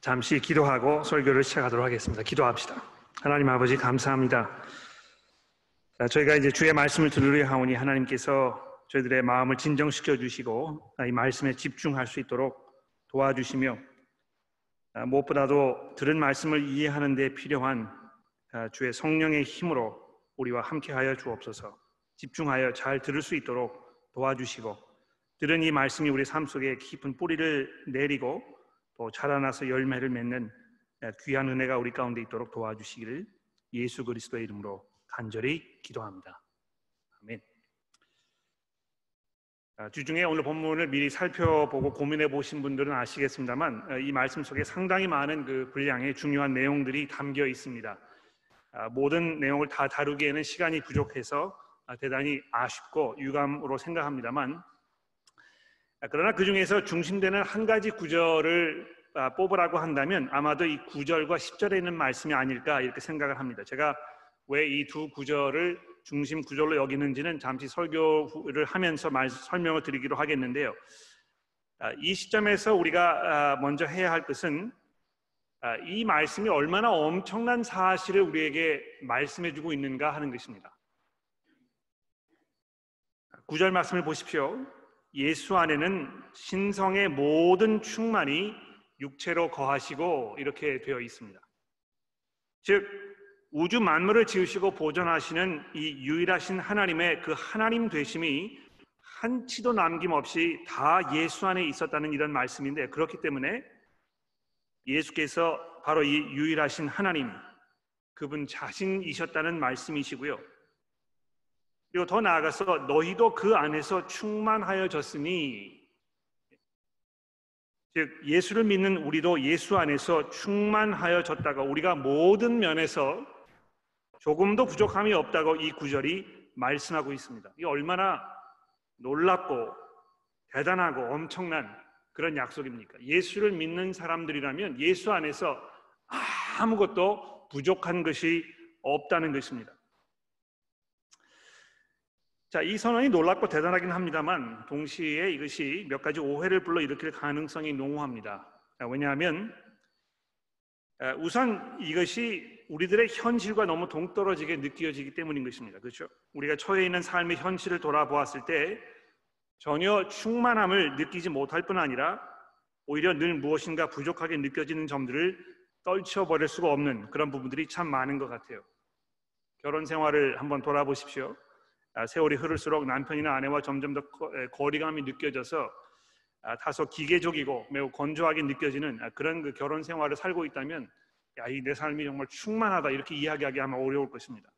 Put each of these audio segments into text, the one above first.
잠시 기도하고 설교를 시작하도록 하겠습니다. 기도합시다. 하나님 아버지 감사합니다. 저희가 이제 주의 말씀을 들으려 하오니 하나님께서 저희들의 마음을 진정시켜 주시고 이 말씀에 집중할 수 있도록 도와주시며 무엇보다도 들은 말씀을 이해하는 데 필요한 주의 성령의 힘으로 우리와 함께하여 주옵소서. 집중하여 잘 들을 수 있도록 도와주시고 들은 이 말씀이 우리 삶 속에 깊은 뿌리를 내리고 또 자라나서 열매를 맺는 귀한 은혜가 우리 가운데 있도록 도와주시기를 예수 그리스도의 이름으로 간절히 기도합니다. 아멘. 주중에 오늘 본문을 미리 살펴보고 고민해 보신 분들은 아시겠습니다만 이 말씀 속에 상당히 많은 그 분량의 중요한 내용들이 담겨 있습니다. 모든 내용을 다 다루기에는 시간이 부족해서 대단히 아쉽고 유감으로 생각합니다만 아, 그러나 그 중에서 중심되는 한 가지 구절을 아, 뽑으라고 한다면 아마도 이 9절과 10절에 있는 말씀이 아닐까 이렇게 생각을 합니다. 제가 왜 이 두 구절을 중심 구절로 여기는지는 잠시 설교를 하면서 말, 설명을 드리기로 하겠는데요. 아, 이 시점에서 우리가 먼저 해야 할 것은 이 말씀이 얼마나 엄청난 사실을 우리에게 말씀해주고 있는가 하는 것입니다. 구절 말씀을 보십시오. 예수 안에는 신성의 모든 충만이 육체로 거하시고 이렇게 되어 있습니다. 즉 우주 만물을 지으시고 보존하시는 이 유일하신 하나님의 그 하나님 되심이 한치도 남김없이 다 예수 안에 있었다는 이런 말씀인데 그렇기 때문에 예수께서 바로 이 유일하신 하나님 그분 자신이셨다는 말씀이시고요. 그리고 더 나아가서 너희도 그 안에서 충만하여졌으니 즉 예수를 믿는 우리도 예수 안에서 충만하여졌다가 우리가 모든 면에서 조금도 부족함이 없다고 이 구절이 말씀하고 있습니다. 이 얼마나 놀랍고 대단하고 엄청난 그런 약속입니까? 예수를 믿는 사람들이라면 예수 안에서 아무것도 부족한 것이 없다는 것입니다. 자, 이 선언이 놀랍고 대단하긴 합니다만 동시에 이것이 몇 가지 오해를 불러일으킬 가능성이 농후합니다. 왜냐하면 우선 이것이 우리들의 현실과 너무 동떨어지게 느껴지기 때문인 것입니다. 그렇죠? 우리가 처해 있는 삶의 현실을 돌아보았을 때 전혀 충만함을 느끼지 못할 뿐 아니라 오히려 늘 무엇인가 부족하게 느껴지는 점들을 떨쳐버릴 수가 없는 그런 부분들이 참 많은 것 같아요. 결혼 생활을 한번 돌아보십시오. 아, 세월이 흐를수록 남편이나 아내와 점점 더 거리감이 느껴져서 아, 다소 기계적이고 매우 건조하게 느껴지는 아, 그런 그 결혼 생활을 살고 있다면 야, 이내 삶이 정말 충만하다 이렇게 이야기하기 아마 어려울 것입니다.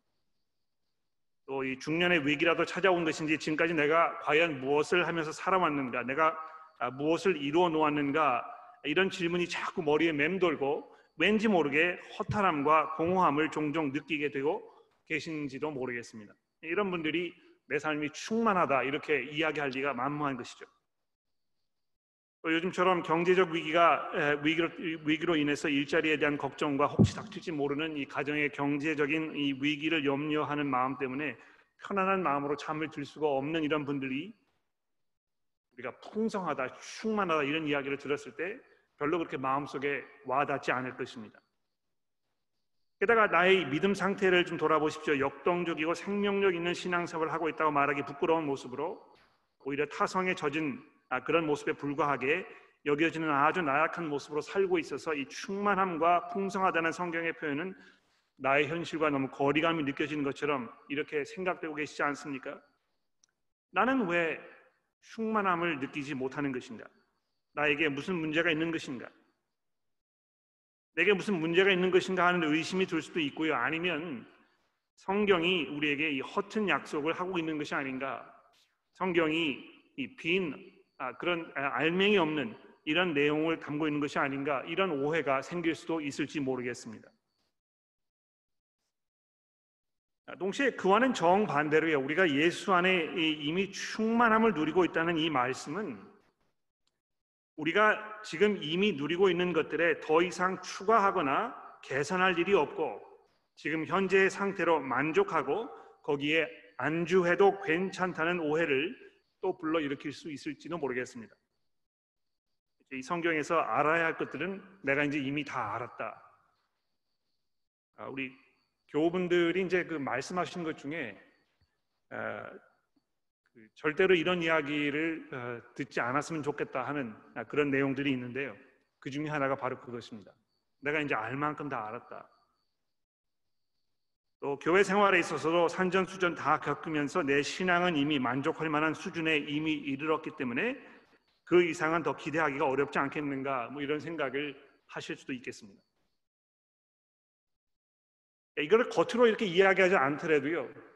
또 이 중년의 위기라도 찾아온 것인지 지금까지 내가 과연 무엇을 하면서 살아왔는가, 내가 무엇을 이루어 놓았는가 이런 질문이 자꾸 머리에 맴돌고 왠지 모르게 허탈함과 공허함을 종종 느끼게 되고 계신지도 모르겠습니다. 이런 분들이 내 삶이 충만하다 이렇게 이야기할 리가 만무한 것이죠. 요즘처럼 경제적 위기가 위기로, 위기로 인해서 일자리에 대한 걱정과 혹시 닥칠지 모르는 이 가정의 경제적인 이 위기를 염려하는 마음 때문에 편안한 마음으로 잠을 들 수가 없는 이런 분들이 우리가 풍성하다, 충만하다 이런 이야기를 들었을 때 별로 그렇게 마음속에 와닿지 않을 것입니다. 게다가 나의 믿음 상태를 좀 돌아보십시오. 역동적이고 생명력 있는 신앙생활을 하고 있다고 말하기 부끄러운 모습으로 오히려 타성에 젖은 아, 그런 모습에 불과하게 여겨지는 아주 나약한 모습으로 살고 있어서 이 충만함과 풍성하다는 성경의 표현은 나의 현실과 너무 거리감이 느껴지는 것처럼 이렇게 생각되고 계시지 않습니까? 나는 왜 충만함을 느끼지 못하는 것인가? 나에게 무슨 문제가 있는 것인가? 내게 무슨 문제가 있는 것인가 하는 의심이 들 수도 있고요. 아니면 성경이 우리에게 이 허튼 약속을 하고 있는 것이 아닌가. 성경이 이 빈 아, 그런 아, 알맹이 없는 이런 내용을 담고 있는 것이 아닌가 이런 오해가 생길 수도 있을지 모르겠습니다. 아, 동시에 그와는 정반대로요. 우리가 예수 안에 이미 충만함을 누리고 있다는 이 말씀은 우리가 지금 이미 누리고 있는 것들에 더 이상 추가하거나 개선할 일이 없고 지금 현재의 상태로 만족하고 거기에 안주해도 괜찮다는 오해를 또 불러일으킬 수 있을지도 모르겠습니다. 이 성경에서 알아야 할 것들은 내가 이제 이미 다 알았다. 아, 우리 교우분들이 이제 그 말씀하신 것 중에 아, 그 절대로 이런 이야기를 어, 듣지 않았으면 좋겠다 하는 아, 그런 내용들이 있는데요. 그 중에 하나가 바로 그것입니다. 내가 이제 알 만큼 다 알았다. 또 교회 생활에 있어서도 산전수전 다 겪으면서 내 신앙은 이미 만족할 만한 수준에 이미 이르렀기 때문에 그 이상은 더 기대하기가 어렵지 않겠는가 뭐 이런 생각을 하실 수도 있겠습니다. 이거를 겉으로 이렇게 이야기하지 않더라도요.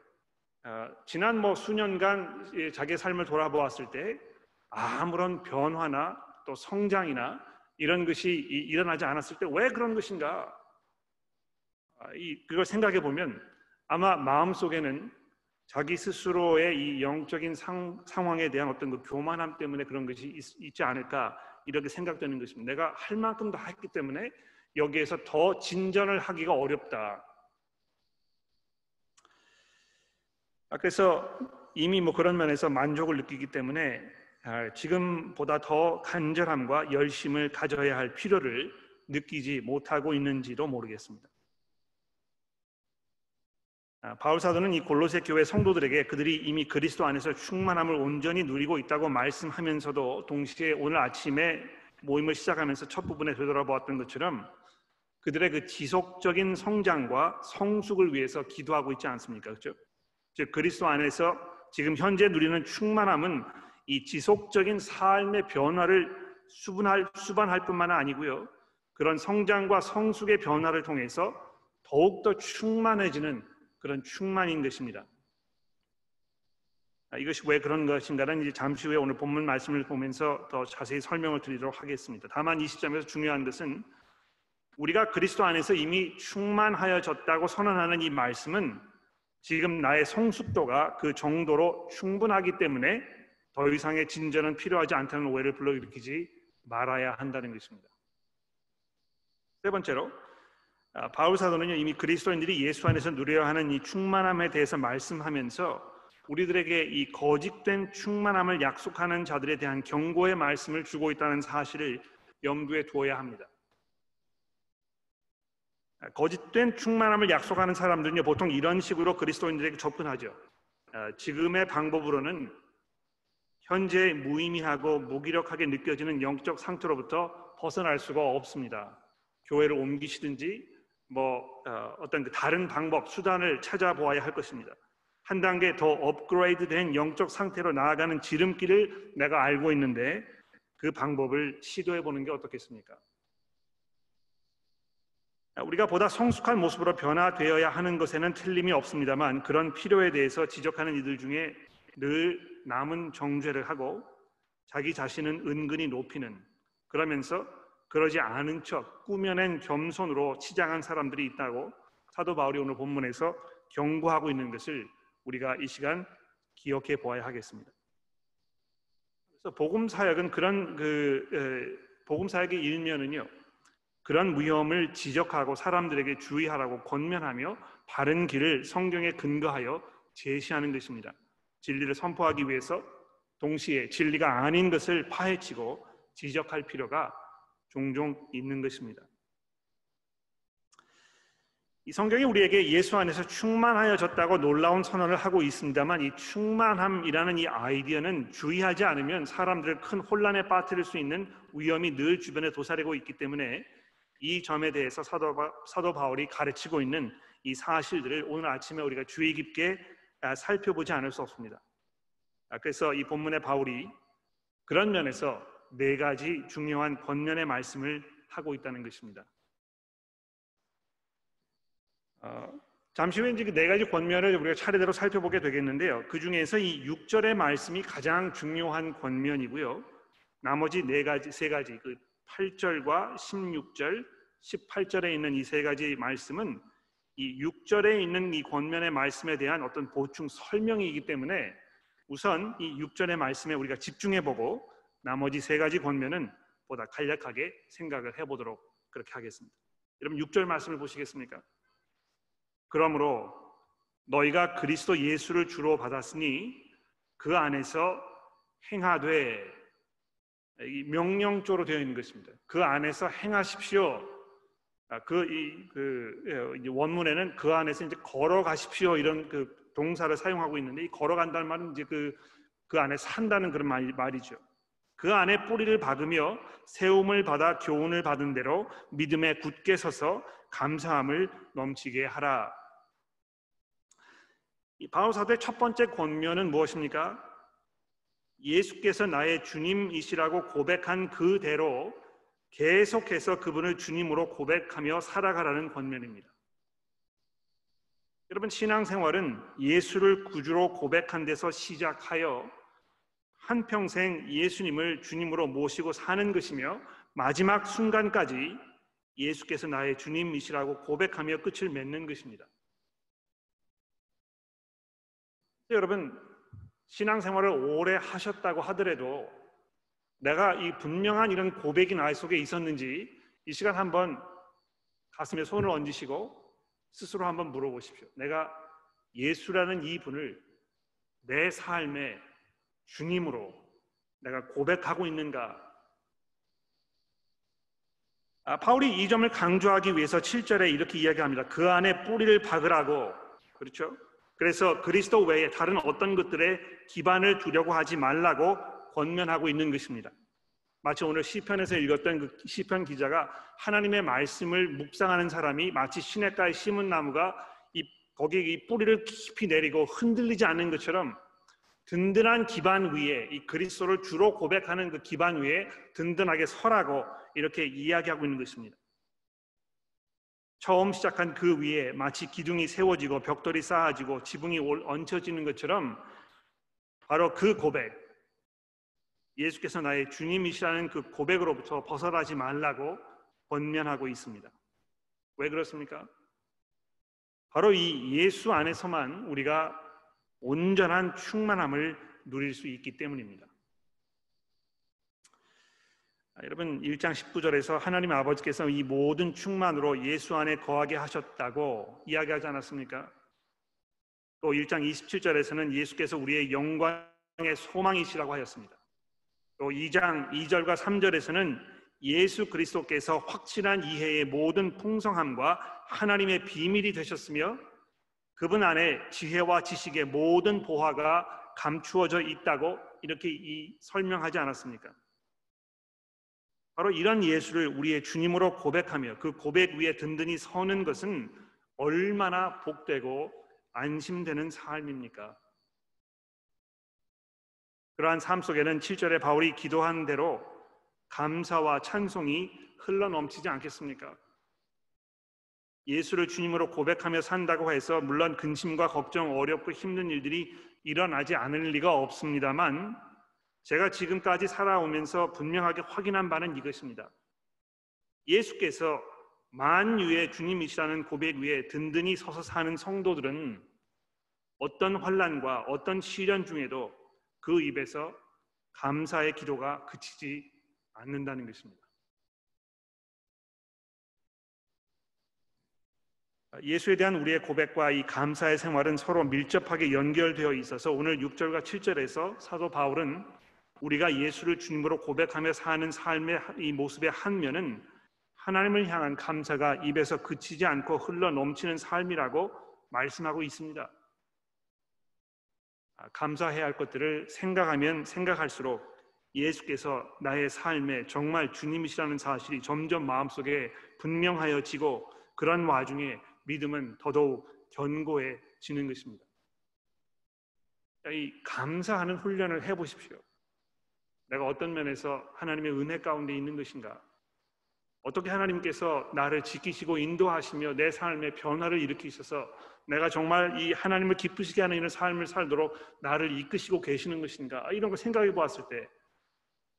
어, 지난 뭐 수년간 자기 삶을 돌아보았을 때 아무런 변화나 또 성장이나 이런 것이 일어나지 않았을 때 왜 그런 것인가? 아, 이 그걸 생각해 보면 아마 마음 속에는 자기 스스로의 이 영적인 상, 상황에 대한 어떤 그 교만함 때문에 그런 것이 있, 지 않을까 이렇게 생각되는 것입니다. 내가 할 만큼 다 했기 때문에 여기에서 더 진전을 하기가 어렵다. 아, 그래서 이미 뭐 그런 면에서 만족을 느끼기 때문에 아, 지금보다 더 간절함과 열심을 가져야 할 필요를 느끼지 못하고 있는지도 모르겠습니다. 아, 바울 사도는 이 골로새 교회 성도들에게 그들이 이미 그리스도 안에서 충만함을 온전히 누리고 있다고 말씀하면서도 동시에 오늘 아침에 모임을 시작하면서 첫 부분에 되돌아보았던 것처럼 그들의 그 지속적인 성장과 성숙을 위해서 기도하고 있지 않습니까? 그렇죠? 즉 그리스도 안에서 지금 현재 누리는 충만함은 이 지속적인 삶의 변화를 수분할 수반할 뿐만 아니고요. 그런 성장과 성숙의 변화를 통해서 더욱더 충만해지는 그런 충만인 것입니다. 아, 이것이 왜 그런 것인가는 이제 잠시 후에 오늘 본문 말씀을 보면서 더 자세히 설명을 드리도록 하겠습니다. 다만 이 시점에서 중요한 것은 우리가 그리스도 안에서 이미 충만하여졌다고 선언하는 이 말씀은 지금 나의 성숙도가 그 정도로 충분하기 때문에 더 이상의 진전은 필요하지 않다는 오해를 불러일으키지 말아야 한다는 것입니다. 세 번째로 아, 바울 사도는요 이미 그리스도인들이 예수 안에서 누려야 하는 이 충만함에 대해서 말씀하면서 우리들에게 이 거짓된 충만함을 약속하는 자들에 대한 경고의 말씀을 주고 있다는 사실을 염두에 두어야 합니다. 아, 거짓된 충만함을 약속하는 사람들은요 보통 이런 식으로 그리스도인들에게 접근하죠. 아, 지금의 방법으로는 현재 무의미하고 무기력하게 느껴지는 영적 상태로부터 벗어날 수가 없습니다. 교회를 옮기시든지 뭐 어, 떤 그 다른 방법 수단을 찾아보아야 할 것입니다. 한 단계 더 업그레이드된 영적 상태로 나아가는 지름길을 내가 알고 있는데 그 방법을 시도해 보는 게 어떻겠습니까? 우리가 보다 성숙한 모습으로 변화되어야 하는 것에는 틀림이 없습니다만 그런 필요에 대해서 지적하는 이들 중에 늘 남은 정죄를 하고 자기 자신은 은근히 높이는 그러면서 그러지 않은 척 꾸며낸 겸손으로 치장한 사람들이 있다고 사도 바울이 오늘 본문에서 경고하고 있는 것을 우리가 이 시간 기억해 보아야 하겠습니다. 그래서 복음 사역은 그런 그 복음 사역의 일면은요. 그런 위험을 지적하고 사람들에게 주의하라고 권면하며 바른 길을 성경에 근거하여 제시하는 것입니다. 진리를 선포하기 위해서 동시에 진리가 아닌 것을 파헤치고 지적할 필요가 종종 있는 것입니다. 이 성경이 우리에게 예수 안에서 충만하여졌다고 놀라운 선언을 하고 있습니다만 이 충만함이라는 이 아이디어는 주의하지 않으면 사람들을 큰 혼란에 빠뜨릴 수 있는 위험이 늘 주변에 도사리고 있기 때문에 이 점에 대해서 사도, 사도 바울이 가르치고 있는 이 사실들을 오늘 아침에 우리가 주의 깊게 아, 살펴보지 않을 수 없습니다. 아, 그래서 이 본문의 바울이 그런 면에서 네 가지 중요한 권면의 말씀을 하고 있다는 것입니다. 어, 잠시 후에 이제 그 네 가지 권면을 우리가 차례대로 살펴보게 되겠는데요. 그 중에서 이 6절의 말씀이 가장 중요한 권면이고요. 나머지 네 가지, 세 가지, 그 8절과 16절, 18절에 있는 이 세 가지 말씀은 이 6절에 있는 이 권면의 말씀에 대한 어떤 보충 설명이기 때문에 우선 이 6절의 말씀에 우리가 집중해 보고 나머지 세 가지 권면은 보다 간략하게 생각을 해 보도록 그렇게 하겠습니다. 여러분 6절 말씀을 보시겠습니까? 그러므로 너희가 그리스도 예수를 주로 받았으니 그 안에서 행하되 명령조로 되어 있는 것입니다. 그 안에서 행하십시오. 아, 그이 그 원문에는 그 안에서 이제 걸어가십시오 이런 그 동사를 사용하고 있는데 이 걸어간다는 말은 이제 그, 그 안에 산다는 그런 말, 말이죠. 그 안에 뿌리를 박으며 세움을 받아 교훈을 받은 대로 믿음에 굳게 서서 감사함을 넘치게 하라. 이 바울 사도의 첫 번째 권면은 무엇입니까? 예수께서 나의 주님이시라고 고백한 그대로 계속해서 그분을 주님으로 고백하며 살아가라는 권면입니다. 여러분 신앙생활은 예수를 구주로 고백한 데서 시작하여 한평생 예수님을 주님으로 모시고 사는 것이며 마지막 순간까지 예수께서 나의 주님이시라고 고백하며 끝을 맺는 것입니다. 여러분 신앙생활을 오래 하셨다고 하더라도 내가 이 분명한 이런 고백이 나의 속에 있었는지 이 시간 한번 가슴에 손을 얹으시고 스스로 한번 물어보십시오. 내가 예수라는 이 분을 내 삶의 주님으로 내가 고백하고 있는가? 아, 바울이 이 점을 강조하기 위해서 7절에 이렇게 이야기합니다. 그 안에 뿌리를 박으라고. 그렇죠? 그래서 그리스도 외에 다른 어떤 것들에 기반을 두려고 하지 말라고 권면하고 있는 것입니다. 마치 오늘 시편에서 읽었던 그 시편 기자가 하나님의 말씀을 묵상하는 사람이 마치 시냇가에 심은 나무가 이 거기에 이 뿌리를 깊이 내리고 흔들리지 않는 것처럼 든든한 기반 위에 이 그리스도를 주로 고백하는 그 기반 위에 든든하게 서라고 이렇게 이야기하고 있는 것입니다. 처음 시작한 그 위에 마치 기둥이 세워지고 벽돌이 쌓아지고 지붕이 얹혀지는 것처럼 바로 그 고백, 예수께서 나의 주님이시라는 그 고백으로부터 벗어나지 말라고 권면하고 있습니다. 왜 그렇습니까? 바로 이 예수 안에서만 우리가 온전한 충만함을 누릴 수 있기 때문입니다. 아, 여러분 1장 19절에서 하나님 아버지께서 이 모든 충만으로 예수 안에 거하게 하셨다고 이야기하지 않았습니까? 또 1장 27절에서는 예수께서 우리의 영광의 소망이시라고 하였습니다. 또 2장 2절과 3절에서는 예수 그리스도께서 확실한 이해의 모든 풍성함과 하나님의 비밀이 되셨으며 그분 안에 지혜와 지식의 모든 보화가 감추어져 있다고 이렇게 이 설명하지 않았습니까? 바로 이런 예수를 우리의 주님으로 고백하며 그 고백 위에 든든히 서는 것은 얼마나 복되고 안심되는 삶입니까? 그러한 삶 속에는 7절에 바울이 기도한 대로 감사와 찬송이 흘러 넘치지 않겠습니까? 예수를 주님으로 고백하며 산다고 해서 물론 근심과 걱정, 어렵고 힘든 일들이 일어나지 않을 리가 없습니다만 제가 지금까지 살아오면서 분명하게 확인한 바는 이것입니다. 예수께서 만유의 주님이시라는 고백 위에 든든히 서서 사는 성도들은 어떤 환란과 어떤 시련 중에도 그 입에서 감사의 기도가 그치지 않는다는 것입니다. 예수에 대한 우리의 고백과 이 감사의 생활은 서로 밀접하게 연결되어 있어서 오늘 6절과 7절에서 사도 바울은 우리가 예수를 주님으로 고백하며 사는 삶의 이 모습의 한 면은 하나님을 향한 감사가 입에서 그치지 않고 흘러 넘치는 삶이라고 말씀하고 있습니다. 아, 감사해야 할 것들을 생각하면 생각할수록 예수께서 나의 삶에 정말 주님이시라는 사실이 점점 마음속에 분명하여지고 그런 와중에 믿음은 더더욱 견고해지는 것입니다. 이 감사하는 훈련을 해보십시오. 내가 어떤 면에서 하나님의 은혜 가운데 있는 것인가? 어떻게 하나님께서 나를 지키시고 인도하시며 내 삶에 변화를 일으키셔서 내가 정말 이 하나님을 기쁘시게 하는 이런 삶을 살도록 나를 이끄시고 계시는 것인가? 이런 걸 생각해 보았을 때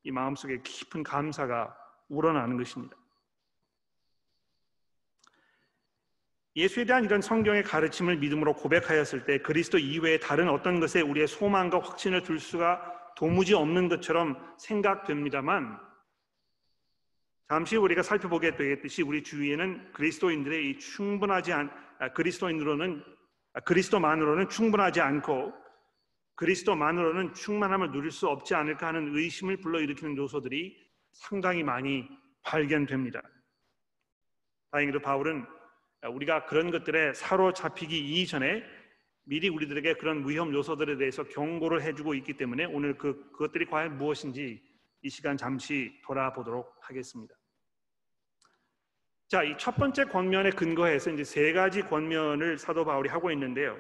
이 마음속에 깊은 감사가 우러나는 것입니다. 예수에 대한 이런 성경의 가르침을 믿음으로 고백하였을 때 그리스도 이외에 다른 어떤 것에 우리의 소망과 확신을 둘 수가 도무지 없는 것처럼 생각됩니다만 잠시 우리가 살펴보게 되겠듯이 우리 주위에는 그리스도인들의 이 충분하지 않 아, 그리스도인으로는 아, 그리스도만으로는 충분하지 않고 그리스도만으로는 충만함을 누릴 수 없지 않을까 하는 의심을 불러일으키는 요소들이 상당히 많이 발견됩니다. 다행히도 바울은 우리가 그런 것들에 사로잡히기 이전에 미리 우리들에게 그런 위험 요소들에 대해서 경고를 해주고 있기 때문에 오늘 그 그것들이 과연 무엇인지 이 시간 잠시 돌아보도록 하겠습니다. 자, 이 첫 번째 권면에 근거해서 이제 세 가지 권면을 사도 바울이 하고 있는데요.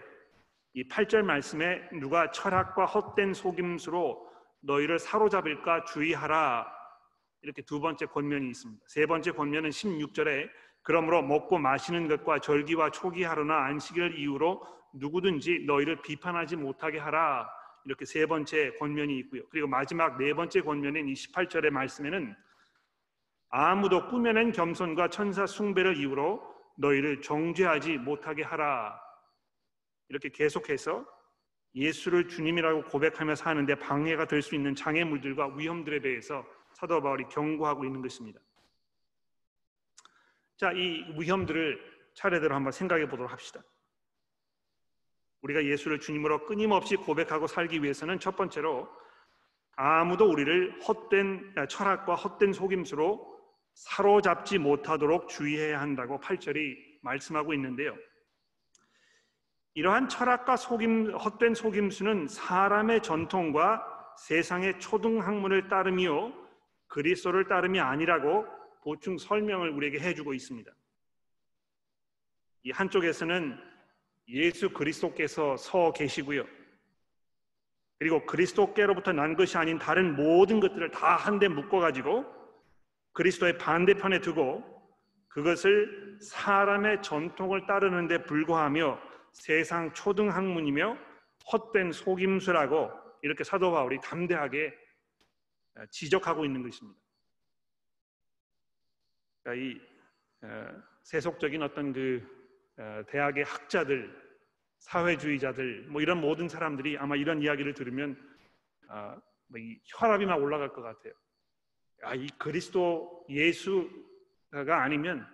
이 8절 말씀에 누가 철학과 헛된 속임수로 너희를 사로잡을까 주의하라. 이렇게 두 번째 권면이 있습니다. 세 번째 권면은 16절에 그러므로 먹고 마시는 것과 절기와 초기하루나 안식일 이후로 누구든지 너희를 비판하지 못하게 하라. 이렇게 세 번째 권면이 있고요. 그리고 마지막 네 번째 권면인 28절의 말씀에는 아무도 꾸며낸 겸손과 천사 숭배를 이유로 너희를 정죄하지 못하게 하라. 이렇게 계속해서 예수를 주님이라고 고백하며 사는데 방해가 될 수 있는 장애물들과 위험들에 대해서 사도 바울이 경고하고 있는 것입니다. 자, 이 위험들을 차례대로 한번 생각해 보도록 합시다. 우리가 예수를 주님으로 끊임없이 고백하고 살기 위해서는 첫 번째로 아무도 우리를 헛된 철학과 헛된 속임수로 사로잡지 못하도록 주의해야 한다고 8절이 말씀하고 있는데요. 이러한 철학과 속임, 헛된 속임수는 사람의 전통과 세상의 초등학문을 따름이요 그리스도를 따름이 아니라고 보충 설명을 우리에게 해주고 있습니다. 이 한쪽에서는 예수 그리스도께서 서 계시고요. 그리고 그리스도께로부터 난 것이 아닌 다른 모든 것들을 다 한데 묶어가지고 그리스도의 반대편에 두고 그것을 사람의 전통을 따르는 데 불과하며 세상 초등 학문이며 헛된 속임수라고 이렇게 사도 바울이 담대하게 지적하고 있는 것입니다. 그러니까 이 세속적인 어떤 그 대학의 학자들, 사회주의자들, 뭐 이런 모든 사람들이 아마 이런 이야기를 들으면 아, 뭐 혈압이 막 올라갈 것 같아요. 아, 이 그리스도 예수가 아니면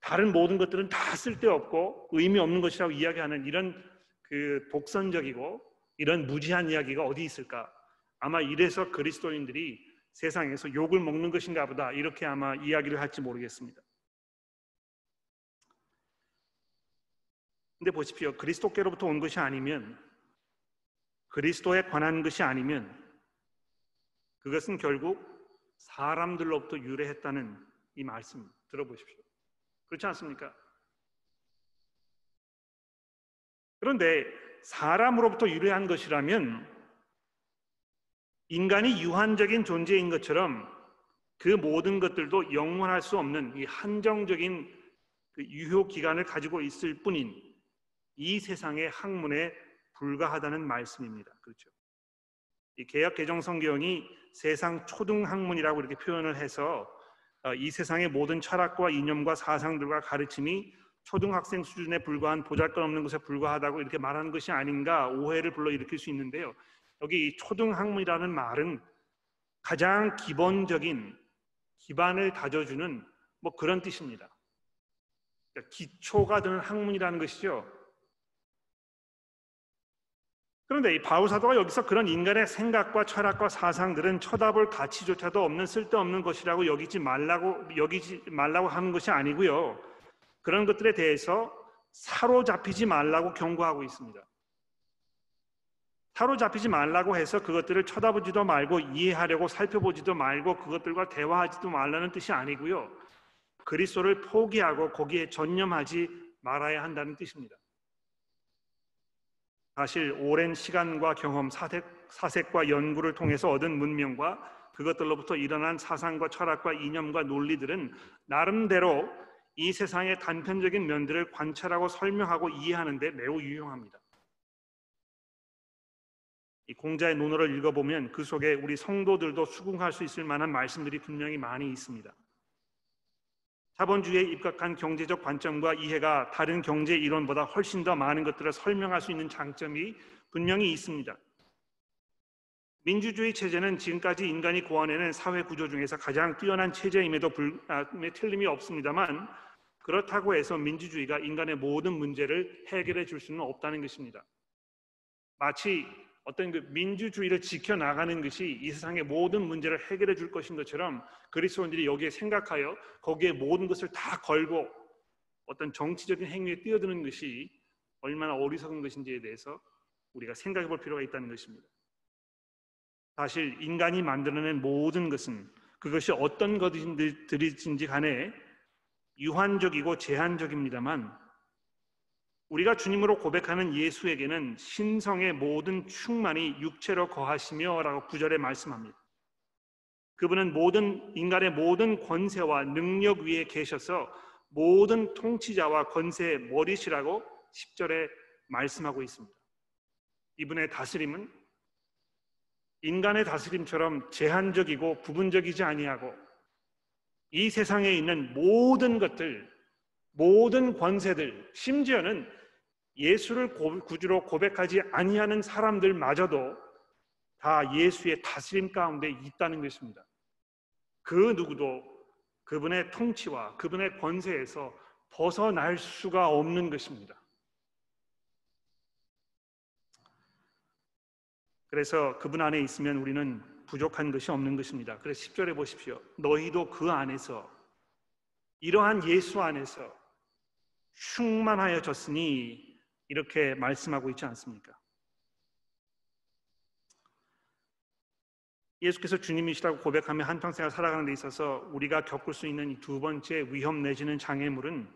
다른 모든 것들은 다 쓸데없고 의미 없는 것이라고 이야기하는 이런 그 독선적이고 이런 무지한 이야기가 어디 있을까? 아마 이래서 그리스도인들이 세상에서 욕을 먹는 것인가 보다 이렇게 아마 이야기를 할지 모르겠습니다. 근데 보십시오. 그리스도께로부터 온 것이 아니면 그리스도에 관한 것이 아니면 그것은 결국 사람들로부터 유래했다는 이 말씀 들어보십시오. 그렇지 않습니까? 그런데 사람으로부터 유래한 것이라면 인간이 유한적인 존재인 것처럼 그 모든 것들도 영원할 수 없는 이 한정적인 그 유효 기간을 가지고 있을 뿐인 이 세상의 학문에 불과하다는 말씀입니다. 그렇죠? 이 개혁 개정 성경이 세상 초등 학문이라고 이렇게 표현을 해서 어, 이 세상의 모든 철학과 이념과 사상들과 가르침이 초등학생 수준에 불과한 보잘것없는 것에 불과하다고 이렇게 말하는 것이 아닌가 오해를 불러일으킬 수 있는데요. 여기 초등학문이라는 말은 가장 기본적인 기반을 다져주는 뭐 그런 뜻입니다. 그러니까 기초가 되는 학문이라는 것이죠. 그런데 이 바울 사도가 여기서 그런 인간의 생각과 철학과 사상들은 쳐다볼 가치조차도 없는 쓸데없는 것이라고 여기지 말라고 여기지 말라고 하는 것이 아니고요. 그런 것들에 대해서 사로잡히지 말라고 경고하고 있습니다. 사로잡히지 말라고 해서 그것들을 쳐다보지도 말고 이해하려고 살펴보지도 말고 그것들과 대화하지도 말라는 뜻이 아니고요. 그리스도를 포기하고 거기에 전념하지 말아야 한다는 뜻입니다. 사실 오랜 시간과 경험, 사색, 사색과 연구를 통해서 얻은 문명과 그것들로부터 일어난 사상과 철학과 이념과 논리들은 나름대로 이 세상의 단편적인 면들을 관찰하고 설명하고 이해하는 데 매우 유용합니다. 이 공자의 논어를 읽어보면 그 속에 우리 성도들도 수긍할 수 있을 만한 말씀들이 분명히 많이 있습니다. 자본주의에 입각한 경제적 관점과 이해가 다른 경제 이론보다 훨씬 더 많은 것들을 설명할 수 있는 장점이 분명히 있습니다. 민주주의 체제는 지금까지 인간이 고안해낸 사회 구조 중에서 가장 뛰어난 체제임에도 불, 아, 틀림이 없습니다만 그렇다고 해서 민주주의가 인간의 모든 문제를 해결해 줄 수는 없다는 것입니다. 마치 어떤 그 민주주의를 지켜 나가는 것이 이 세상의 모든 문제를 해결해 줄 것인 것처럼 그리스도인들이 여기에 생각하여 거기에 모든 것을 다 걸고 어떤 정치적인 행위에 뛰어드는 것이 얼마나 어리석은 것인지에 대해서 우리가 생각해 볼 필요가 있다는 것입니다. 사실 인간이 만들어낸 모든 것은 그것이 어떤 것들인지 간에 유한적이고 제한적입니다만 우리가 주님으로 고백하는 예수에게는 신성의 모든 충만이 육체로 거하시며라고 구절에 말씀합니다. 그분은 모든 인간의 모든 권세와 능력 위에 계셔서 모든 통치자와 권세의 머리시라고 10절에 말씀하고 있습니다. 이분의 다스림은 인간의 다스림처럼 제한적이고 부분적이지 아니하고 이 세상에 있는 모든 것들, 모든 권세들, 심지어는 예수를 구주로 고백하지 아니하는 사람들마저도 다 예수의 다스림 가운데 있다는 것입니다. 그 누구도 그분의 통치와 그분의 권세에서 벗어날 수가 없는 것입니다. 그래서 그분 안에 있으면 우리는 부족한 것이 없는 것입니다. 그래서 10절에 보십시오. 너희도 그 안에서 이러한 예수 안에서 충만하여졌으니 이렇게 말씀하고 있지 않습니까? 예수께서 주님이시라고 고백하며 한평생을 살아가는 데 있어서 우리가 겪을 수 있는 이 두 번째 위험 내지는 장애물은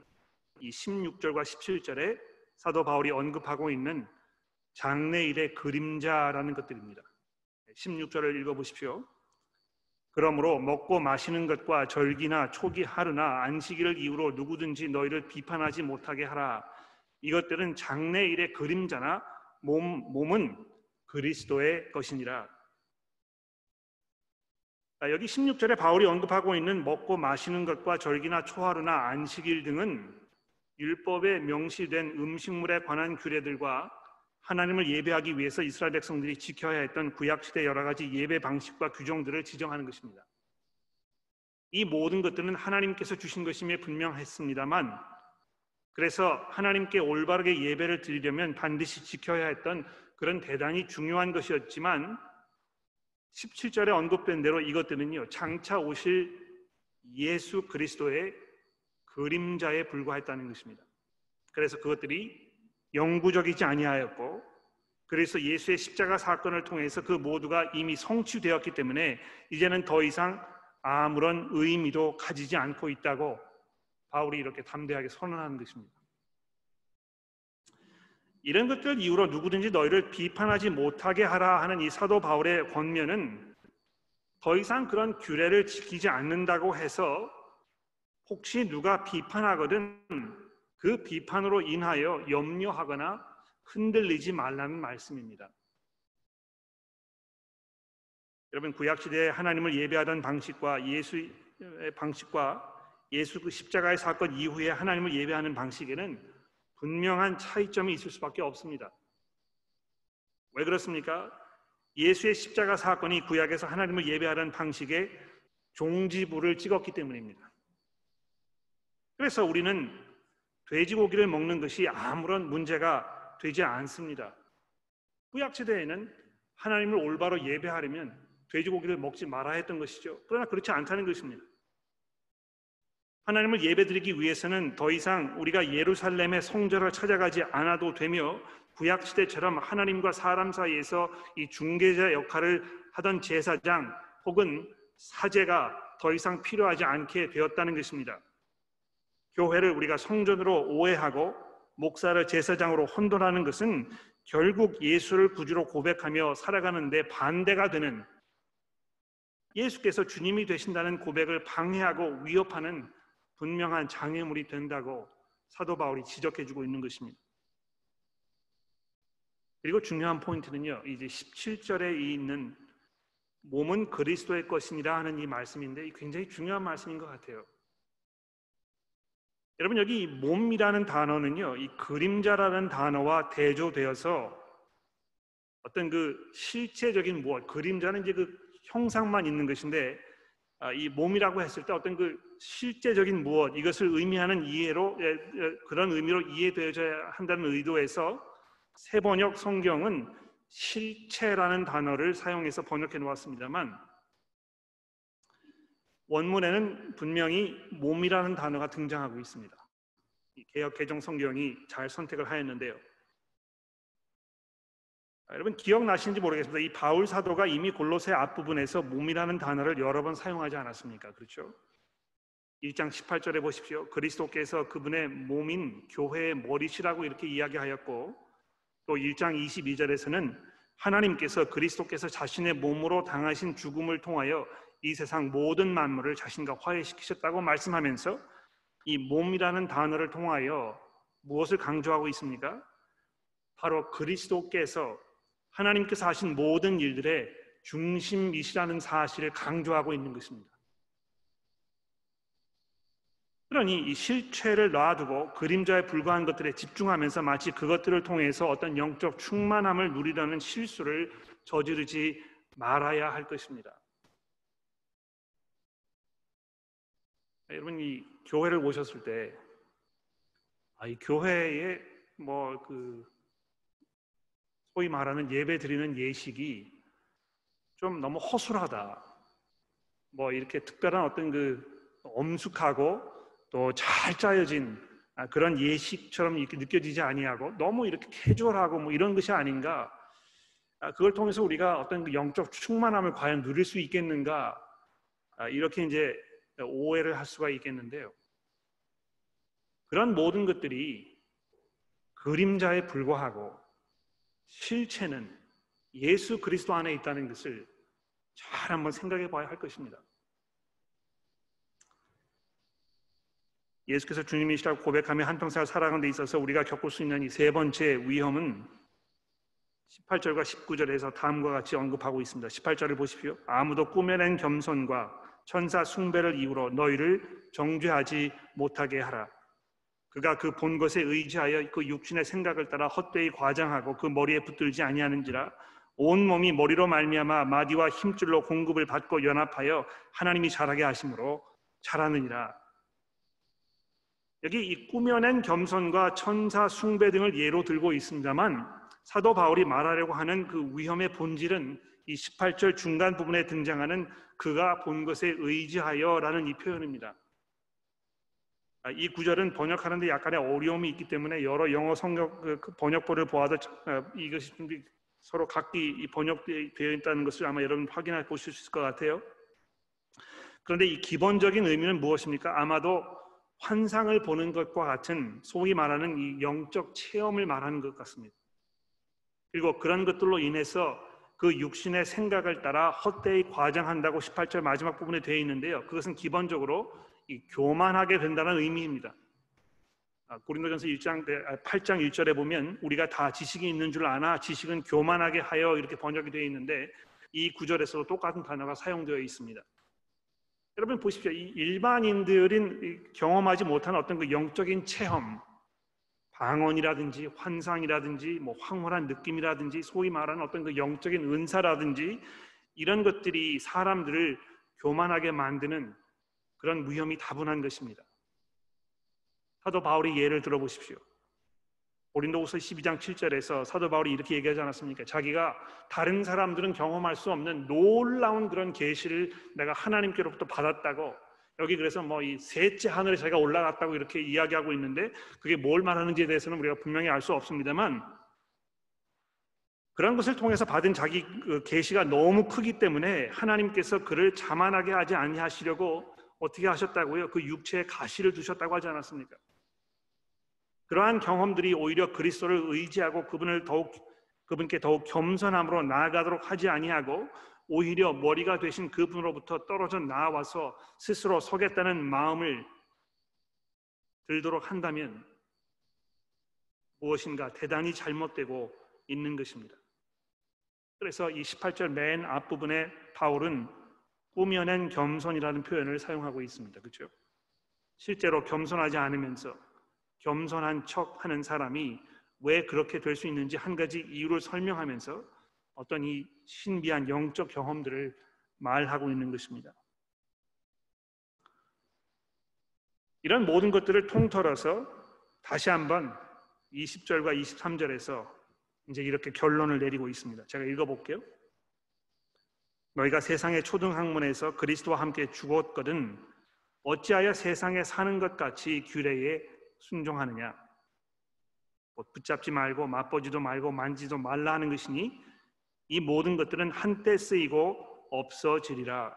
이 16절과 17절에 사도 바울이 언급하고 있는 장래일의 그림자라는 것들입니다. 16절을 읽어 보십시오. 그러므로 먹고 마시는 것과 절기나 초기 하루나 안식일을 이유로 누구든지 너희를 비판하지 못하게 하라. 이것들은 장래일의 그림자나 몸, 몸은 그리스도의 것이니라. 여기 16절에 바울이 언급하고 있는 먹고 마시는 것과 절기나 초하루나 안식일 등은 율법에 명시된 음식물에 관한 규례들과 하나님을 예배하기 위해서 이스라엘 백성들이 지켜야 했던 구약 시대 여러 가지 예배 방식과 규정들을 지정하는 것입니다. 이 모든 것들은 하나님께서 주신 것임에 분명했습니다만 그래서 하나님께 올바르게 예배를 드리려면 반드시 지켜야 했던 그런 대단히 중요한 것이었지만 17절에 언급된 대로 이것들은요 장차 오실 예수 그리스도의 그림자에 불과했다는 것입니다. 그래서 그것들이 영구적이지 아니하였고 그래서 예수의 십자가 사건을 통해서 그 모두가 이미 성취되었기 때문에 이제는 더 이상 아무런 의미도 가지지 않고 있다고 바울이 이렇게 담대하게 선언하는 것입니다. 이런 것들 이후로 누구든지 너희를 비판하지 못하게 하라 하는 이 사도 바울의 권면은 더 이상 그런 규례를 지키지 않는다고 해서 혹시 누가 비판하거든 그 비판으로 인하여 염려하거나 흔들리지 말라는 말씀입니다. 여러분 구약 시대에 하나님을 예배하던 방식과 예수의 방식과 예수 그 십자가의 사건 이후에 하나님을 예배하는 방식에는 분명한 차이점이 있을 수밖에 없습니다. 왜 그렇습니까? 예수의 십자가 사건이 구약에서 하나님을 예배하는 방식에 종지부를 찍었기 때문입니다. 그래서 우리는 돼지고기를 먹는 것이 아무런 문제가 되지 않습니다. 구약 시대에는 하나님을 올바로 예배하려면 돼지고기를 먹지 말아야 했던 것이죠. 그러나 그렇지 않다는 것입니다. 하나님을 예배드리기 위해서는 더 이상 우리가 예루살렘의 성전을 찾아가지 않아도 되며 구약 시대처럼 하나님과 사람 사이에서 이 중개자 역할을 하던 제사장 혹은 사제가 더 이상 필요하지 않게 되었다는 것입니다. 교회를 우리가 성전으로 오해하고 목사를 제사장으로 혼돈하는 것은 결국 예수를 구주로 고백하며 살아가는데 반대가 되는 예수께서 주님이 되신다는 고백을 방해하고 위협하는 분명한 장애물이 된다고 사도 바울이 지적해 주고 있는 것입니다. 그리고 중요한 포인트는요, 이제 17절에 있는 몸은 그리스도의 것이니라 하는 이 말씀인데 굉장히 중요한 말씀인 것 같아요. 여러분 여기 몸이라는 단어는요, 이 그림자라는 단어와 대조되어서 어떤 그 실체적인 무엇, 그림자는 이제 그 형상만 있는 것인데 아, 이 몸이라고 했을 때 어떤 그 실제적인 무엇 이것을 의미하는 이해로 예, 예, 그런 의미로 이해되어야 한다는 의도에서 세번역 성경은 실체라는 단어를 사용해서 번역해 놓았습니다만 원문에는 분명히 몸이라는 단어가 등장하고 있습니다. 개혁 개정 성경이 잘 선택을 하였는데요. 여러분 기억나시는지 모르겠습니다. 이 바울 사도가 이미 골로새 앞부분에서 몸이라는 단어를 여러 번 사용하지 않았습니까? 그렇죠? 1장 18절에 보십시오. 그리스도께서 그분의 몸인 교회의 머리시라고 이렇게 이야기하였고 또 1장 22절에서는 하나님께서 그리스도께서 자신의 몸으로 당하신 죽음을 통하여 이 세상 모든 만물을 자신과 화해시키셨다고 말씀하면서 이 몸이라는 단어를 통하여 무엇을 강조하고 있습니까? 바로 그리스도께서 하나님께서 하신 모든 일들의 중심이시라는 사실을 강조하고 있는 것입니다. 그러니 이 실체를 놔두고 그림자에 불과한 것들에 집중하면서 마치 그것들을 통해서 어떤 영적 충만함을 누리려는 실수를 저지르지 말아야 할 것입니다. 여러분 이 교회를 오셨을 때, 아, 이 교회에 뭐 그 소위 말하는 예배 드리는 예식이 좀 너무 허술하다. 뭐 이렇게 특별한 어떤 그 엄숙하고 또 잘 짜여진 아, 그런 예식처럼 이렇게 느껴지지 아니하고 너무 이렇게 캐주얼하고 뭐 이런 것이 아닌가 아, 그걸 통해서 우리가 어떤 그 영적 충만함을 과연 누릴 수 있겠는가 아, 이렇게 이제 오해를 할 수가 있겠는데요. 그런 모든 것들이 그림자에 불과하고 실체는 예수 그리스도 안에 있다는 것을 잘 한번 생각해 봐야 할 것입니다. 예수께서 주님이시라고 고백하며 한평생을 살아가는 데 있어서 우리가 겪을 수 있는 이 세 번째 위험은 18절과 19절에서 다음과 같이 언급하고 있습니다. 18절을 보십시오. 아무도 꾸며낸 겸손과 천사 숭배를 이유로 너희를 정죄하지 못하게 하라. 그가 그 본 것에 의지하여 그 육신의 생각을 따라 헛되이 과장하고 그 머리에 붙들지 아니하는지라 온 몸이 머리로 말미암아 마디와 힘줄로 공급을 받고 연합하여 하나님이 자라게 하심으로 자라느니라. 여기 이 꾸며낸 겸손과 천사 숭배 등을 예로 들고 있습니다만 사도 바울이 말하려고 하는 그 위험의 본질은 이 18절 중간 부분에 등장하는 그가 본 것에 의지하여라는 이 표현입니다. 아, 이 구절은 번역하는데 약간의 어려움이 있기 때문에 여러 영어 성경 그, 그 번역본을 보아도 아, 이것이 서로 각기 번역되어 있다는 것을 아마 여러분 확인해 보실 수 있을 것 같아요. 그런데 이 기본적인 의미는 무엇입니까? 아마도 환상을 보는 것과 같은 소위 말하는 이 영적 체험을 말하는 것 같습니다. 그리고 그런 것들로 인해서 그 육신의 생각을 따라 헛되이 과장한다고 18절 마지막 부분에 되어 있는데요. 그것은 기본적으로 이 교만하게 된다는 의미입니다. 아, 고린도전서 1장 8장 1절에 보면 우리가 다 지식이 있는 줄 아나 지식은 교만하게 하여 이렇게 번역이 되어 있는데 이 구절에서도 똑같은 단어가 사용되어 있습니다. 여러분 보십시오. 이 일반인들은 경험하지 못한 어떤 그 영적인 체험, 방언이라든지 환상이라든지 뭐 황홀한 느낌이라든지 소위 말하는 어떤 그 영적인 은사라든지 이런 것들이 사람들을 교만하게 만드는 그런 위험이 다분한 것입니다. 사도 바울이 예를 들어보십시오. 고린도후서 12장 7절에서 사도 바울이 이렇게 얘기하지 않았습니까? 자기가 다른 사람들은 경험할 수 없는 놀라운 그런 계시를 내가 하나님께로부터 받았다고 여기 그래서 뭐 이 셋째 하늘에 자기가 올라갔다고 이렇게 이야기하고 있는데 그게 뭘 말하는지에 대해서는 우리가 분명히 알 수 없습니다만 그런 것을 통해서 받은 자기 그 계시가 너무 크기 때문에 하나님께서 그를 자만하게 하지 아니하시려고 어떻게 하셨다고요? 그 육체에 가시를 두셨다고 하지 않았습니까? 그러한 경험들이 오히려 그리스도를 의지하고 그분을 더욱 그분께 더욱 겸손함으로 나아가도록 하지 아니하고 오히려 머리가 되신 그분으로부터 떨어져 나와서 스스로 서겠다는 마음을 들도록 한다면 무엇인가 대단히 잘못되고 있는 것입니다. 그래서 이 18절 맨 앞부분에 바울은 꾸며낸 겸손이라는 표현을 사용하고 있습니다. 그렇죠? 실제로 겸손하지 않으면서 겸손한 척 하는 사람이 왜 그렇게 될 수 있는지 한 가지 이유를 설명하면서 어떤 이 신비한 영적 경험들을 말하고 있는 것입니다. 이런 모든 것들을 통틀어서 다시 한번 20절과 23절에서 이제 이렇게 결론을 내리고 있습니다. 제가 읽어볼게요. 너희가 세상의 초등학문에서 그리스도와 함께 죽었거든 어찌하여 세상에 사는 것 같이 규례에 순종하느냐? 뭐 붙잡지 말고 맛보지도 말고 만지도 말라 하는 것이니 이 모든 것들은 한때 쓰이고 없어지리라.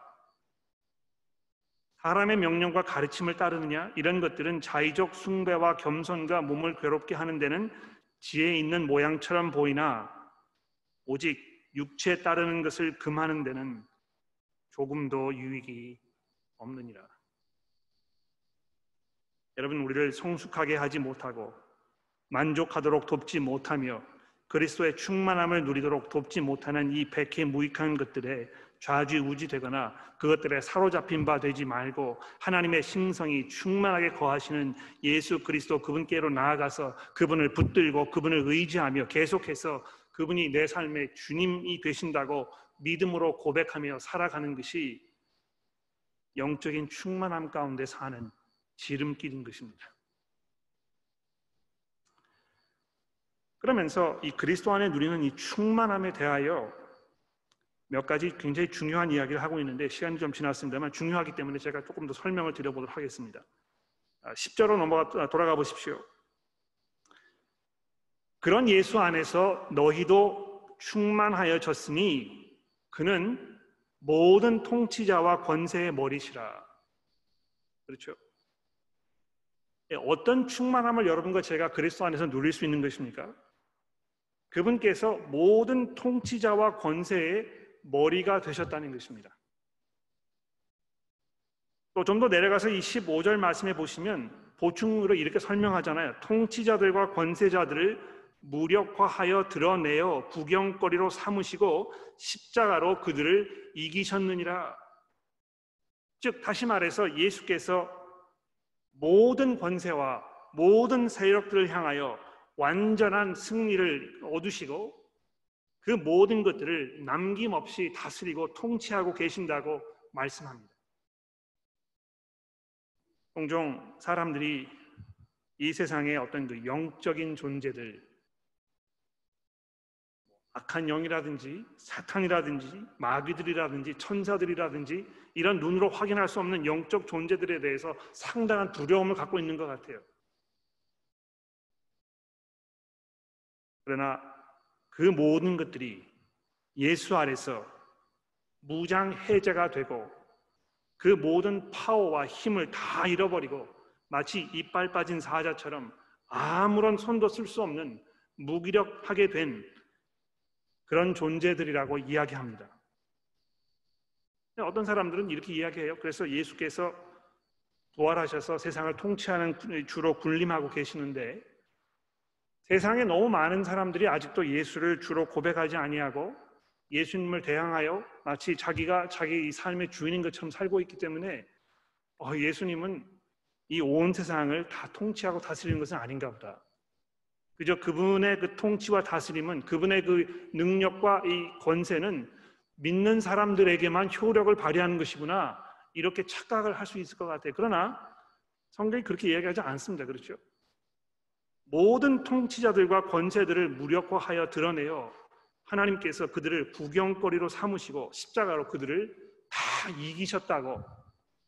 사람의 명령과 가르침을 따르느냐? 이런 것들은 자의적 숭배와 겸손과 몸을 괴롭게 하는 데는 지혜 있는 모양처럼 보이나 오직 육체에 따르는 것을 금하는 데는 조금도 유익이 없느니라. 여러분 우리를 성숙하게 하지 못하고 만족하도록 돕지 못하며 그리스도의 충만함을 누리도록 돕지 못하는 이 백해 무익한 것들에 좌지우지되거나 그것들에 사로잡힌 바 되지 말고 하나님의 신성이 충만하게 거하시는 예수 그리스도 그분께로 나아가서 그분을 붙들고 그분을 의지하며 계속해서 그분이 내 삶의 주님이 되신다고 믿음으로 고백하며 살아가는 것이 영적인 충만함 가운데 사는 지름길인 것입니다. 그러면서 이 그리스도 안에 누리는 이 충만함에 대하여 몇 가지 굉장히 중요한 이야기를 하고 있는데 시간이 좀 지났습니다만 중요하기 때문에 제가 조금 더 설명을 드려보도록 하겠습니다. 10절로 아, 넘어가 아, 돌아가 보십시오. 그런 예수 안에서 너희도 충만하여졌으니 그는 모든 통치자와 권세의 머리시라. 그렇죠? 예, 어떤 충만함을 여러분과 제가 그리스도 안에서 누릴 수 있는 것입니까? 그분께서 모든 통치자와 권세의 머리가 되셨다는 것입니다. 또 좀 더 내려가서 이 15절 말씀에 보시면 보충으로 이렇게 설명하잖아요. 통치자들과 권세자들을 무력화하여 드러내어 구경거리로 삼으시고 십자가로 그들을 이기셨느니라. 즉 다시 말해서 예수께서 모든 권세와 모든 세력들을 향하여 완전한 승리를 얻으시고 그 모든 것들을 남김없이 다스리고 통치하고 계신다고 말씀합니다. 종종 사람들이 이 세상의 어떤 그 영적인 존재들, 악한 영이라든지 사탄이라든지 마귀들이라든지 천사들이라든지 이런 눈으로 확인할 수 없는 영적 존재들에 대해서 상당한 두려움을 갖고 있는 것 같아요. 그러나 그 모든 것들이 예수 안에서 무장 해제가 되고 그 모든 파워와 힘을 다 잃어버리고 마치 이빨 빠진 사자처럼 아무런 손도 쓸 수 없는 무기력하게 된 그런 존재들이라고 이야기합니다. 어떤 사람들은 이렇게 이야기해요. 그래서 예수께서 부활하셔서 세상을 통치하는 주로 군림하고 계시는데 세상에 너무 많은 사람들이 아직도 예수를 주로 고백하지 아니하고 예수님을 대항하여 마치 자기가 자기 삶의 주인인 것처럼 살고 있기 때문에 어, 예수님은 이 온 세상을 다 통치하고 다스리는 것은 아닌가 보다. 그저 그분의 그 통치와 다스림은 그분의 그 능력과 이 권세는 믿는 사람들에게만 효력을 발휘하는 것이구나. 이렇게 착각을 할 수 있을 것 같아요. 그러나 성경이 그렇게 이야기하지 않습니다. 그렇죠? 모든 통치자들과 권세들을 무력화하여 드러내어 하나님께서 그들을 구경거리로 삼으시고 십자가로 그들을 다 이기셨다고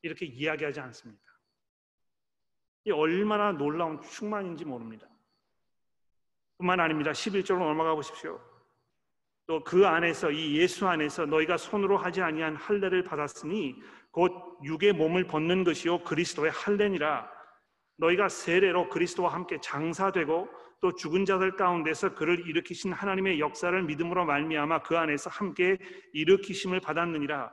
이렇게 이야기하지 않습니다. 이 얼마나 놀라운 충만인지 모릅니다. 뿐만 아닙니다. 11절로 넘어가 보십시오. 또 그 안에서 이 예수 안에서 너희가 손으로 하지 아니한 할례를 받았으니 곧 육의 몸을 벗는 것이요 그리스도의 할례니라 너희가 세례로 그리스도와 함께 장사되고 또 죽은 자들 가운데서 그를 일으키신 하나님의 역사를 믿음으로 말미암아 그 안에서 함께 일으키심을 받았느니라.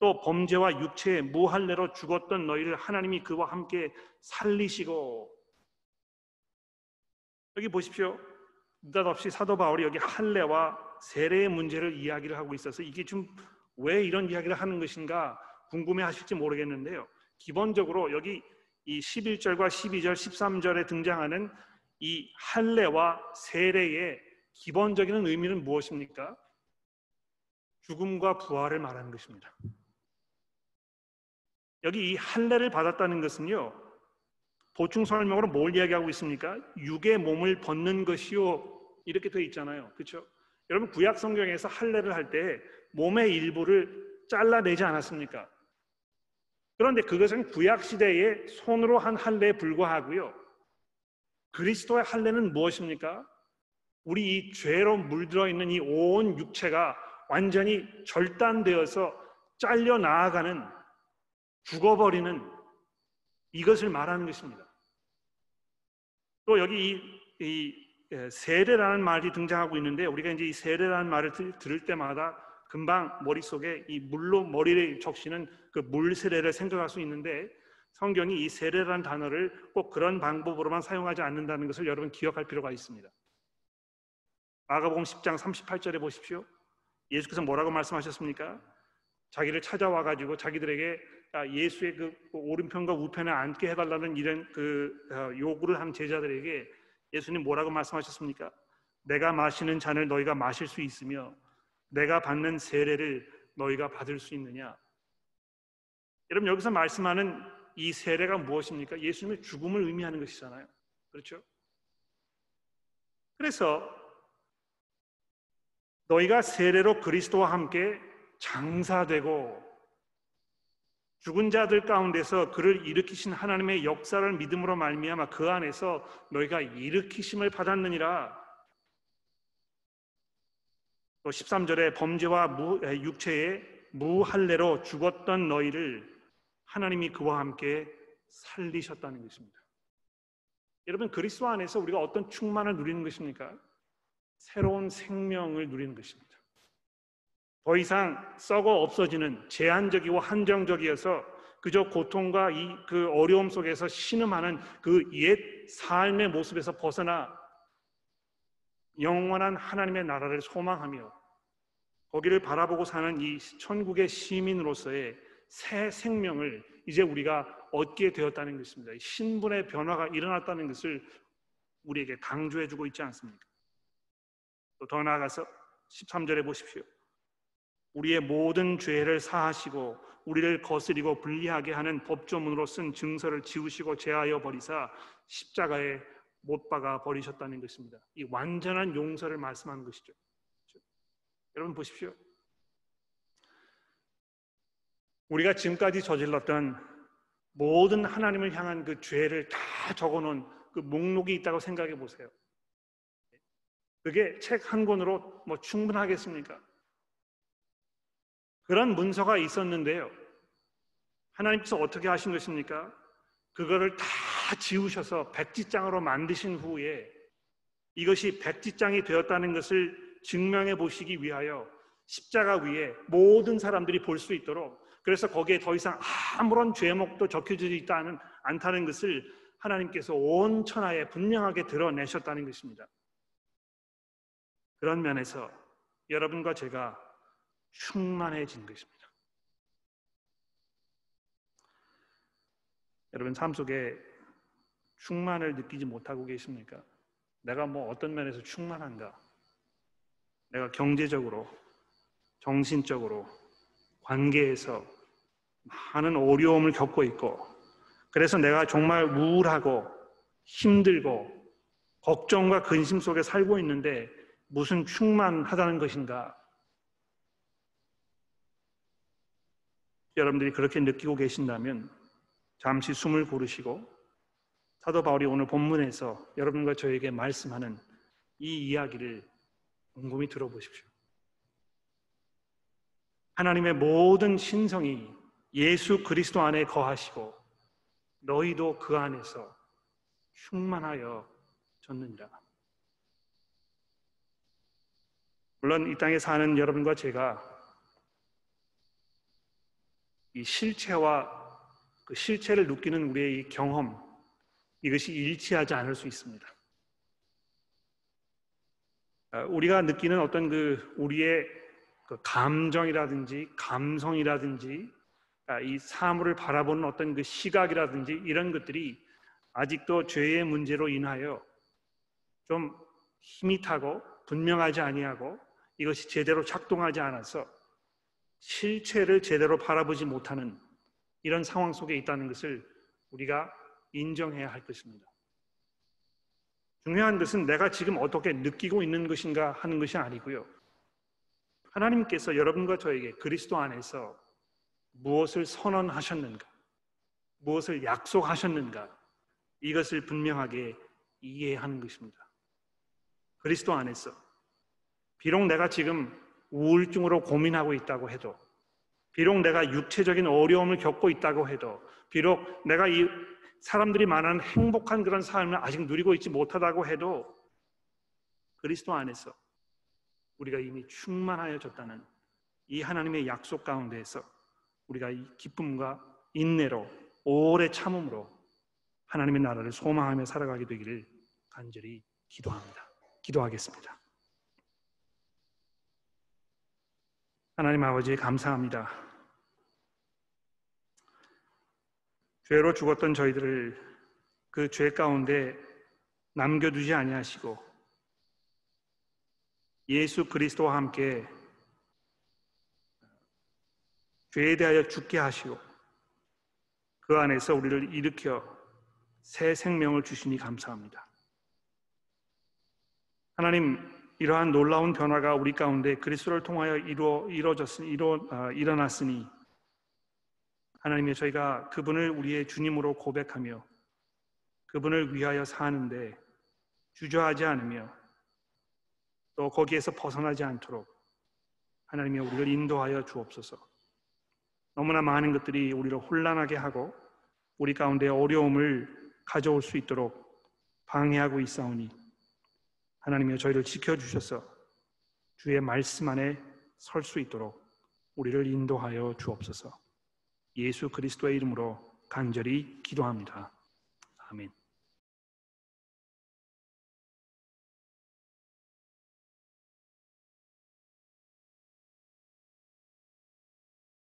또 범죄와 육체의 무할례로 죽었던 너희를 하나님이 그와 함께 살리시고 여기 보십시오. 느닷없이 사도 바울이 여기 할례와 세례의 문제를 이야기를 하고 있어서 이게 좀 왜 이런 이야기를 하는 것인가 궁금해 하실지 모르겠는데요. 기본적으로 여기 이 11절과 12절, 13절에 등장하는 이 할례와 세례의 기본적인 의미는 무엇입니까? 죽음과 부활을 말하는 것입니다. 여기 이 할례를 받았다는 것은요. 보충 설명으로 뭘 이야기하고 있습니까? 육의 몸을 벗는 것이요. 이렇게 돼 있잖아요. 그렇죠? 여러분 구약 성경에서 할례를 할 때 몸의 일부를 잘라내지 않았습니까? 그런데 그것은 구약 시대에 손으로 한 할례에 불과하고요. 그리스도의 할례는 무엇입니까? 우리 이 죄로 물들어 있는 이 온 육체가 완전히 절단되어서 잘려 나아가는 죽어버리는 이것을 말하는 것입니다. 또 여기 이, 이 예, 세례라는 말이 등장하고 있는데 우리가 이제 이 세례라는 말을 들을 때마다 금방 머릿속에 이 물로 머리를 적시는 그 물 세례를 생각할 수 있는데 성경이 이 세례라는 단어를 꼭 그런 방법으로만 사용하지 않는다는 것을 여러분 기억할 필요가 있습니다. 마가복음 10장 38절에 보십시오. 예수께서 뭐라고 말씀하셨습니까? 자기를 찾아와 가지고 자기들에게 아, 예수의 그 오른편과 우편에 앉게 해달라는 이런 그 어, 요구를 한 제자들에게 예수님 뭐라고 말씀하셨습니까? 내가 마시는 잔을 너희가 마실 수 있으며 내가 받는 세례를 너희가 받을 수 있느냐? 여러분 여기서 말씀하는 이 세례가 무엇입니까? 예수님의 죽음을 의미하는 것이잖아요. 그렇죠? 그래서 너희가 세례로 그리스도와 함께 장사되고 죽은 자들 가운데서 그를 일으키신 하나님의 역사를 믿음으로 말미암아 그 안에서 너희가 일으키심을 받았느니라. 또 13절에 범죄와 무, 육체의 무할례로 죽었던 너희를 하나님이 그와 함께 살리셨다는 것입니다. 여러분 그리스도 안에서 우리가 어떤 충만을 누리는 것입니까? 새로운 생명을 누리는 것입니다. 더 이상 썩어 없어지는 제한적이고 한정적이어서 그저 고통과 이 그 어려움 속에서 신음하는 그 옛 삶의 모습에서 벗어나 영원한 하나님의 나라를 소망하며 거기를 바라보고 사는 이 천국의 시민으로서의 새 생명을 이제 우리가 얻게 되었다는 것입니다. 신분의 변화가 일어났다는 것을 우리에게 강조해 주고 있지 않습니까? 또 더 나아가서 13절에 보십시오. 우리의 모든 죄를 사하시고 우리를 거스리고 불리하게 하는 법조문으로 쓴 증서를 지우시고 제하여 버리사 십자가에 못 박아 버리셨다는 것입니다. 이 완전한 용서를 말씀하는 것이죠. 여러분 보십시오. 우리가 지금까지 저질렀던 모든 하나님을 향한 그 죄를 다 적어놓은 그 목록이 있다고 생각해 보세요. 그게 책 한 권으로 뭐 충분하겠습니까? 그런 문서가 있었는데요. 하나님께서 어떻게 하신 것입니까? 그거를 다 지우셔서 백지장으로 만드신 후에 이것이 백지장이 되었다는 것을 증명해 보시기 위하여 십자가 위에 모든 사람들이 볼 수 있도록 그래서 거기에 더 이상 아무런 죄목도 적혀져 있지 않다는 것을 하나님께서 온 천하에 분명하게 드러내셨다는 것입니다. 그런 면에서 여러분과 제가 충만해진 것입니다. 여러분 삶 속에 충만을 느끼지 못하고 계십니까? 내가 뭐 어떤 면에서 충만한가? 내가 경제적으로, 정신적으로, 관계에서 많은 어려움을 겪고 있고, 그래서 내가 정말 우울하고 힘들고 걱정과 근심 속에 살고 있는데 무슨 충만하다는 것인가? 여러분들이 그렇게 느끼고 계신다면 잠시 숨을 고르시고 사도 바울이 오늘 본문에서 여러분과 저에게 말씀하는 이 이야기를 곰곰이 들어보십시오. 하나님의 모든 신성이 예수 그리스도 안에 거하시고 너희도 그 안에서 충만하여 졌느니라. 물론 이 땅에 사는 여러분과 제가 이 실체와 그 실체를 느끼는 우리의 이 경험 이것이 일치하지 않을 수 있습니다. 아, 우리가 느끼는 어떤 그 우리의 그 감정이라든지 감성이라든지 아, 이 사물을 바라보는 어떤 그 시각이라든지 이런 것들이 아직도 죄의 문제로 인하여 좀 타고 분명하지 아니하고 이것이 제대로 작동하지 않아서 실체를 제대로 바라보지 못하는 이런 상황 속에 있다는 것을 우리가 인정해야 할 것입니다. 중요한 것은 내가 지금 어떻게 느끼고 있는 것인가 하는 것이 아니고요. 하나님께서 여러분과 저에게 그리스도 안에서 무엇을 선언하셨는가, 무엇을 약속하셨는가, 이것을 분명하게 이해하는 것입니다. 그리스도 안에서 비록 내가 지금 우울증으로 고민하고 있다고 해도 비록 내가 육체적인 어려움을 겪고 있다고 해도 비록 내가 이 사람들이 말하는 행복한 그런 삶을 아직 누리고 있지 못하다고 해도 그리스도 안에서 우리가 이미 충만하여졌다는 이 하나님의 약속 가운데에서 우리가 이 기쁨과 인내로 오래 참음으로 하나님의 나라를 소망하며 살아가게 되기를 간절히 기도합니다. 기도하겠습니다. 하나님 아버지 감사합니다. 죄로 죽었던 저희들을 그 죄 가운데 남겨두지 아니하시고 예수 그리스도와 함께 죄에 대하여 죽게 하시고 그 안에서 우리를 일으켜 새 생명을 주시니 감사합니다. 하나님 이러한 놀라운 변화가 우리 가운데 그리스도를 통하여 이루어 이루어졌으니 이루 어, 일어났으니 하나님의 저희가 그분을 우리의 주님으로 고백하며 그분을 위하여 사는데 주저하지 않으며 또 거기에서 벗어나지 않도록 하나님이 우리를 인도하여 주옵소서. 너무나 많은 것들이 우리를 혼란하게 하고 우리 가운데 어려움을 가져올 수 있도록 방해하고 있사오니 하나님이 저희를 지켜주셔서 주의 말씀 안에 설 수 있도록 우리를 인도하여 주옵소서. 예수 그리스도의 이름으로 간절히 기도합니다. 아멘.